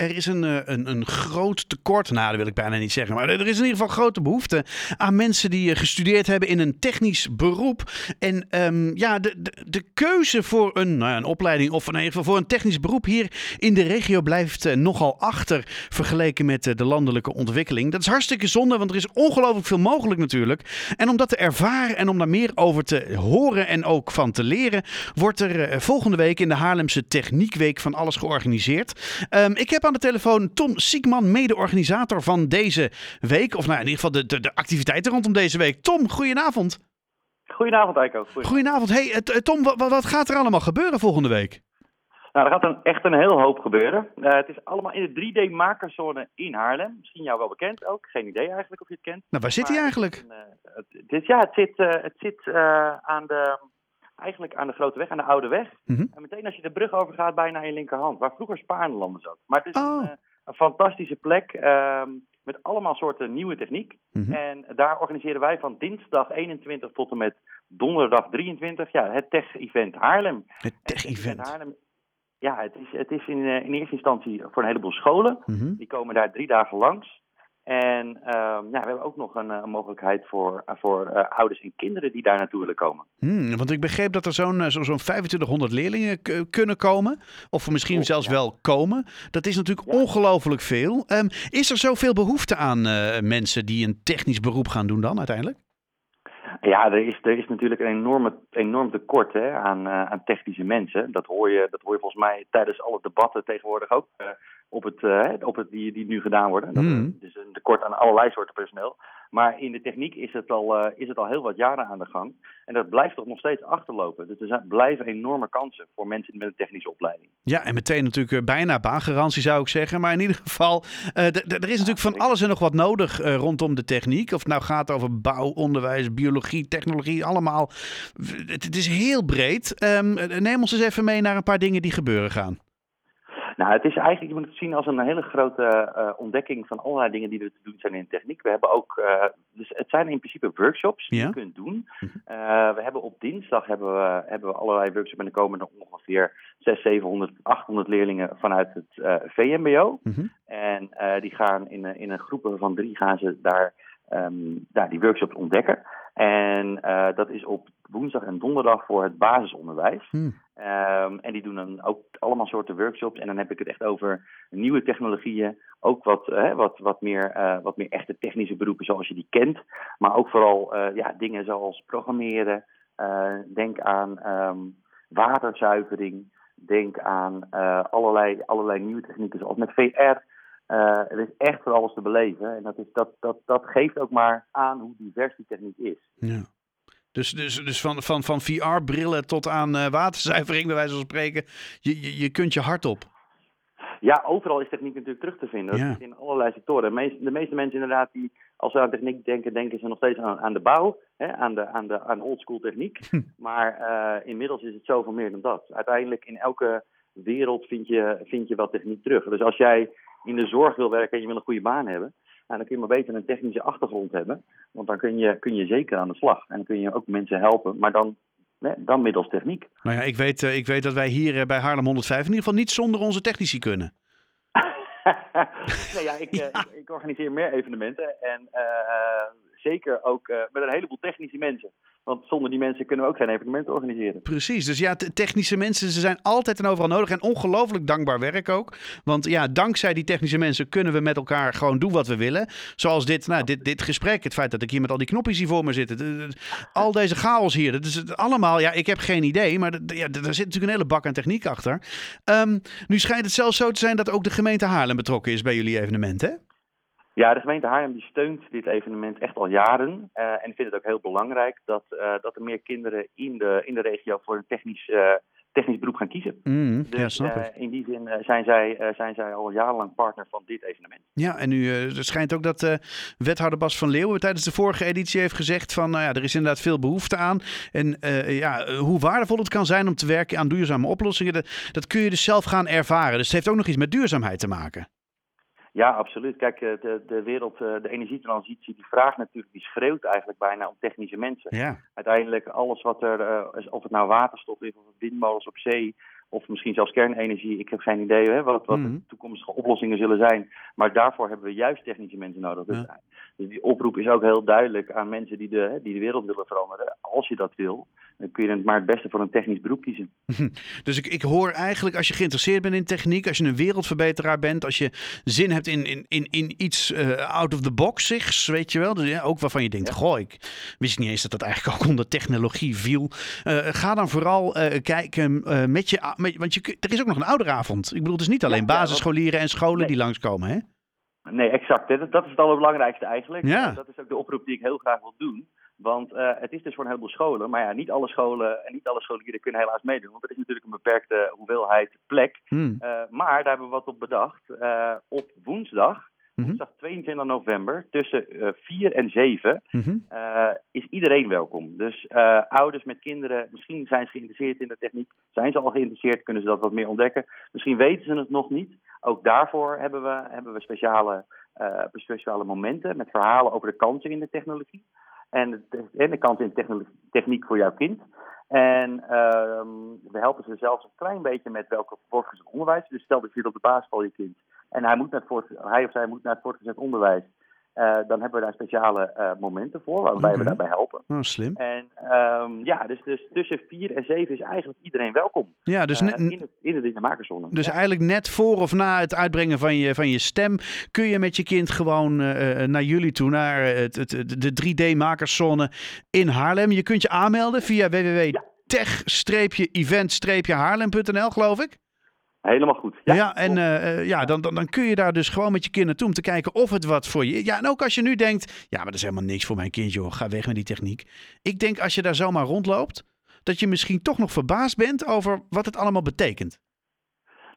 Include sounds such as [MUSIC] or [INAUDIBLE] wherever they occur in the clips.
er is een, een, een groot tekort, nou dat wil ik bijna niet zeggen, maar er is in ieder geval grote behoefte aan mensen die gestudeerd hebben in een technisch beroep. En um, ja, de, de, keuze voor een, nou ja, een opleiding of in ieder geval voor een technisch beroep hier in de regio blijft nogal achter vergeleken met de landelijke ontwikkeling. Dat is hartstikke zonde, want er is ongelooflijk veel mogelijk natuurlijk. En om dat te ervaren en om daar meer over te horen en ook van te leren, wordt er volgende week in de Haarlemse Techniekweek van alles georganiseerd. Um, ik heb aan de telefoon Tom Siekman, mede-organisator van deze week. Of nou, in ieder geval de, de, de activiteiten rondom deze week. Tom, goedenavond. Goedenavond, Eiko. Goedenavond. Hey, Tom, wat, wat gaat er allemaal gebeuren volgende week? Nou, er gaat een, echt een heel hoop gebeuren. Uh, het is allemaal in de 3D-makerzone in Haarlem. Misschien jou wel bekend ook. Geen idee eigenlijk of je het kent. Nou, waar zit hij eigenlijk? Uh, het, dit, ja, het zit, uh, het zit aan de, eigenlijk aan de Grote Weg, aan de Oude Weg. Mm -hmm. En meteen als je de brug overgaat, bijna aan je linkerhand. Waar vroeger Spaarnelanden zat. Maar het is oh. een, een, fantastische plek. ehm, met allemaal soorten nieuwe techniek. Mm -hmm. En daar organiseren wij van dinsdag 21 tot en met donderdag 23 ja, het Tech-event Haarlem. Het Tech-event. Haarlem ja, het is, het is in, in eerste instantie voor een heleboel scholen. Mm -hmm. Die komen daar drie dagen langs. En um, ja, we hebben ook nog een, een mogelijkheid voor, voor uh, ouders en kinderen die daar naartoe willen komen. Hmm, want ik begreep dat er zo'n zo, zo 2500 leerlingen kunnen komen. Of misschien Oh, zelfs ja. wel komen. Dat is natuurlijk Ja. ongelooflijk veel. Um, is er zoveel behoefte aan uh, mensen die een technisch beroep gaan doen dan uiteindelijk? Ja, er is, er is natuurlijk een enorme, enorm tekort hè, aan, uh, aan technische mensen. Dat hoor, je, dat hoor je volgens mij tijdens alle debatten tegenwoordig ook op het, uh, op het, die, die nu gedaan worden. Dat, Mm. Dus een tekort aan allerlei soorten personeel. Maar in de techniek is het, al, is het al heel wat jaren aan de gang. En dat blijft toch nog steeds achterlopen. Dus er zijn, blijven enorme kansen voor mensen met een technische opleiding. Ja, en meteen natuurlijk bijna baangarantie zou ik zeggen. Maar in ieder geval, uh, er is natuurlijk van alles en nog wat nodig uh, rondom de techniek. Of het nou gaat over bouw, onderwijs, biologie, technologie, allemaal. Het, het is heel breed. Um, neem ons eens even mee naar een paar dingen die gebeuren gaan. Nou, het is eigenlijk, je moet het zien als een hele grote uh, ontdekking van allerlei dingen die er te doen zijn in de techniek. We hebben ook, uh, dus het zijn in principe workshops die ja? je kunt doen. Uh, we hebben op dinsdag hebben we, hebben we allerlei workshops en er komen er ongeveer 600, 700, 800 leerlingen vanuit het VMBO. -hmm. En die gaan in, in een groepen van drie gaan ze daar, um, daar die workshops ontdekken. En dat is op woensdag en donderdag voor het basisonderwijs. Hmm. Um, en die doen dan ook allemaal soorten workshops. En dan heb ik het echt over nieuwe technologieën. Ook wat, wat, wat, meer, uh, wat meer echte technische beroepen zoals je die kent. Maar ook vooral uh, ja, dingen zoals programmeren. denk aan um, waterzuivering. Denk aan allerlei, allerlei nieuwe technieken zoals met VR. Er is echt voor alles te beleven. En dat, is, dat, dat, dat geeft ook maar aan hoe divers die techniek is. Ja. Dus, dus, dus van, van, van VR-brillen tot aan uh, waterzuivering, bij wijze van spreken, je, je, je kunt je hart op. Ja, overal is techniek natuurlijk terug te vinden. Dat ja. is in allerlei sectoren. De meeste, de meeste mensen inderdaad, die, als ze aan techniek denken, denken ze nog steeds aan, aan de bouw, hè, aan, de, aan, de, aan oldschool techniek. Hm. [LAUGHS] Maar uh, inmiddels is het zoveel meer dan dat. Uiteindelijk in elke wereld vind je, vind je wel techniek terug. Dus als jij in de zorg wil werken en je wil een goede baan hebben, nou, dan kun je maar beter een technische achtergrond hebben. Want dan kun je, kun je zeker aan de slag. En dan kun je ook mensen helpen, maar dan, nee, dan middels techniek. Nou ja, ik weet, uh, ik weet dat wij hier uh, bij Haarlem 105 in ieder geval niet zonder onze technici kunnen. [LAUGHS] nee, ja, ik, uh, ik, ik, organiseer meer evenementen. En zeker ook met een heleboel technische mensen. Want zonder die mensen kunnen we ook geen evenementen organiseren. Precies, dus ja, technische mensen, ze zijn altijd en overal nodig. En ongelooflijk dankbaar werk ook. Want ja, dankzij die technische mensen kunnen we met elkaar gewoon doen wat we willen. Zoals dit, nou, dit, dit gesprek, het feit dat ik hier met al die knopjes hier voor me zit. Al deze chaos hier, dat is het allemaal, ja, ik heb geen idee. Maar ja, er zit natuurlijk een hele bak aan techniek achter. Um, nu schijnt het zelfs zo te zijn dat ook de gemeente Haarlem betrokken is bij jullie evenement, hè? Ja, de gemeente Haarlem die steunt dit evenement echt al jaren. Uh, en vindt het ook heel belangrijk dat, uh, dat er meer kinderen in de, in de regio voor een technisch, uh, technisch beroep gaan kiezen. Mm, dus ja, snap ik. in die zin zijn, zij, zijn zij al jarenlang partner van dit evenement. Ja, en nu het schijnt ook dat wethouder Bas van Leeuwen tijdens de vorige editie heeft gezegd van nou ja, er is inderdaad veel behoefte aan. En ja, hoe waardevol het kan zijn om te werken aan duurzame oplossingen, dat, dat kun je dus zelf gaan ervaren. Dus het heeft ook nog iets met duurzaamheid te maken. Ja, absoluut. Kijk, de, de wereld, de energietransitie, die vraagt natuurlijk, die schreeuwt eigenlijk bijna om technische mensen. Ja. Uiteindelijk alles wat er, of het nou waterstof is, of windmolens op zee, of misschien zelfs kernenergie. Ik heb geen idee hè, wat, wat Mhm. de toekomstige oplossingen zullen zijn. Maar daarvoor hebben we juist technische mensen nodig. Dus, Ja. dus die oproep is ook heel duidelijk aan mensen die de, die de wereld willen veranderen. Als je dat wil, dan kun je het maar het beste voor een technisch beroep kiezen. [LAUGHS] Dus ik, ik hoor eigenlijk, als je geïnteresseerd bent in techniek, als je een wereldverbeteraar bent, als je zin hebt in, in, in, in iets eh, out of the box, zigs, weet je wel. Dus, ja, ook waarvan je denkt, Ja. goh, ik wist niet eens dat dat eigenlijk ook [LAUGHS] onder technologie viel. Eh, ga dan vooral eh, kijken eh, met je, met, want je, er is ook nog een ouderavond. Ik bedoel, het is niet alleen Ja, basisscholieren en scholen Nee. die langskomen, hè? Nee, exact. Dat, dat is het allerbelangrijkste eigenlijk. Ja. Eh, Dat is ook de oproep die ik heel graag wil doen. Want eh, het is dus voor een heleboel scholen. Maar ja, niet alle scholen en niet alle scholieren kunnen helaas meedoen. Want er is natuurlijk een beperkte hoeveelheid plek. Hmm. Eh, maar daar hebben we wat op bedacht. Eh, op woensdag, Mhm. woensdag 22 november, tussen eh 4 en 7, Mhm. is iedereen welkom. Dus ouders met kinderen, misschien zijn ze geïnteresseerd in de techniek. Zijn ze al geïnteresseerd, kunnen ze dat wat meer ontdekken. Misschien weten ze het nog niet. Ook daarvoor hebben we, hebben we speciale, speciale momenten met verhalen over de kansen in de technologie. En de, en de kansen in techniek voor jouw kind. En ehm, we helpen ze zelfs een klein beetje met welke voortgezet onderwijs. Dus stel dat je op de basisschool je kind. En hij, moet naar het hij of zij moet naar het voortgezet onderwijs. Eh, dan hebben we daar speciale eh, momenten voor, waarbij Oké. we daarbij helpen. Oh, slim. En ehm, ja, dus, dus tussen 4 en 7 is eigenlijk iedereen welkom. Ja, dus, Eh, in, het, in de Dinamakerszone. dus Ja. eigenlijk net voor of na het uitbrengen van je, van je stem kun je met je kind gewoon naar jullie toe, naar het, het, de 3D-makerszone in Haarlem. Je kunt je aanmelden via www.tech-event-haarlem.nl, geloof ik. Helemaal goed. Ja, en eh, eh, ja, dan, dan, dan kun je daar dus gewoon met je kind naartoe om te kijken of het wat voor je... Ja, en ook als je nu denkt, ja, maar dat is helemaal niks voor mijn kind, joh. Ga weg met die techniek. Ik denk als je daar zomaar rondloopt, dat je misschien toch nog verbaasd bent over wat het allemaal betekent.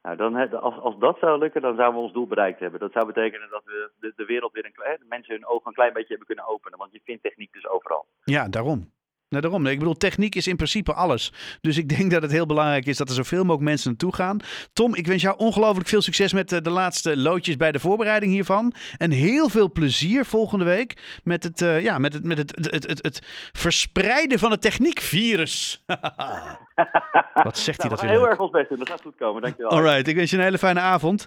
Nou, dan, als, als dat zou lukken, dan zouden we ons doel bereikt hebben. Dat zou betekenen dat we de, de wereld weer een klein, de mensen hun ogen een klein beetje hebben kunnen openen. Want je vindt techniek dus overal. Ja, daarom. Nou, daarom. Ik bedoel, techniek is in principe alles. Dus ik [LAUGHS] denk dat het heel belangrijk is dat er zoveel mogelijk mensen naartoe gaan. Tom, ik wens jou ongelooflijk veel succes met eh, de laatste loodjes bij de voorbereiding hiervan. En heel veel plezier volgende week met het, eh, ja, met het, met het, het, het, verspreiden van het techniekvirus. [LAUGHS] [LAUGHS] Wat zegt hij Nou, dat weer heel leuk. erg ons best doen. Dat gaat goed komen. Dankjewel. Alright, ik wens je een hele fijne avond.